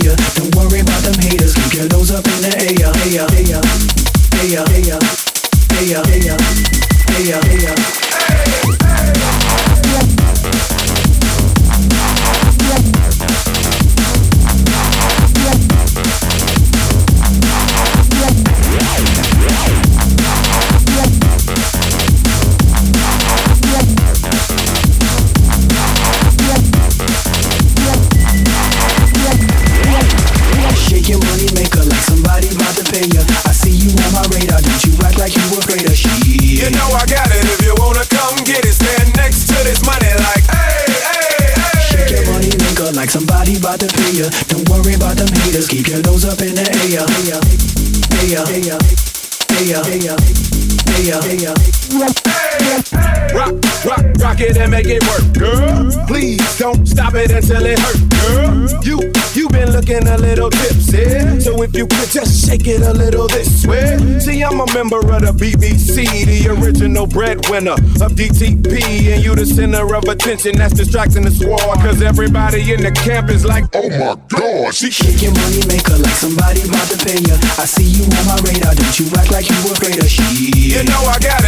Don't worry about them haters, Get your nose up in the. Air, air, air, air, air, air, air, air, air. You know I got it. If you wanna come get it, stand next to this money like, hey, hey, Shake your money maker like somebody about to pay ya. Don't worry about them haters, keep your nose up in the air. Hey hey hey hey ya, hey hey hey ya. Rock, rock, rock it and make it work, girl. Please don't stop it until it hurt, girl. You, you been looking a little tipsy, so if you could just shake it a little this way. See, I'm a member of the BBC, the original breadwinner of DTP, and you the center of attention that's distracting the squad. Cause everybody in the camp is like, oh my oh, god, she shaking money maker like somebody about to pay ya. I see you on my radar, don't you act like you afraid of She, You know I got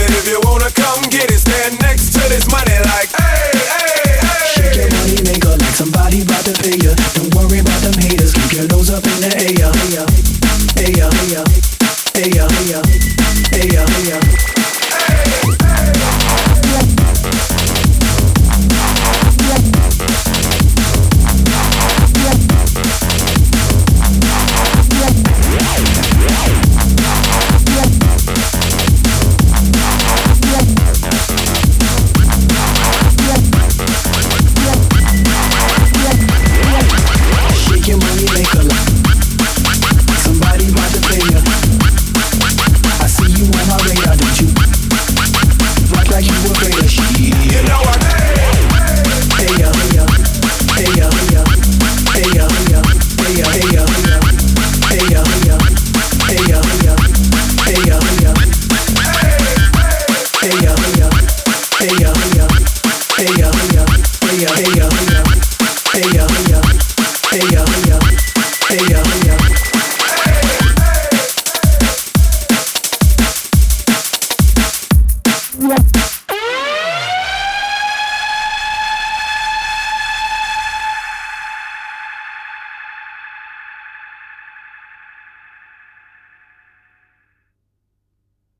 hey yo, hey yo, hey yo, hey yo, hey yo, hey yo, hey yo, hey yo.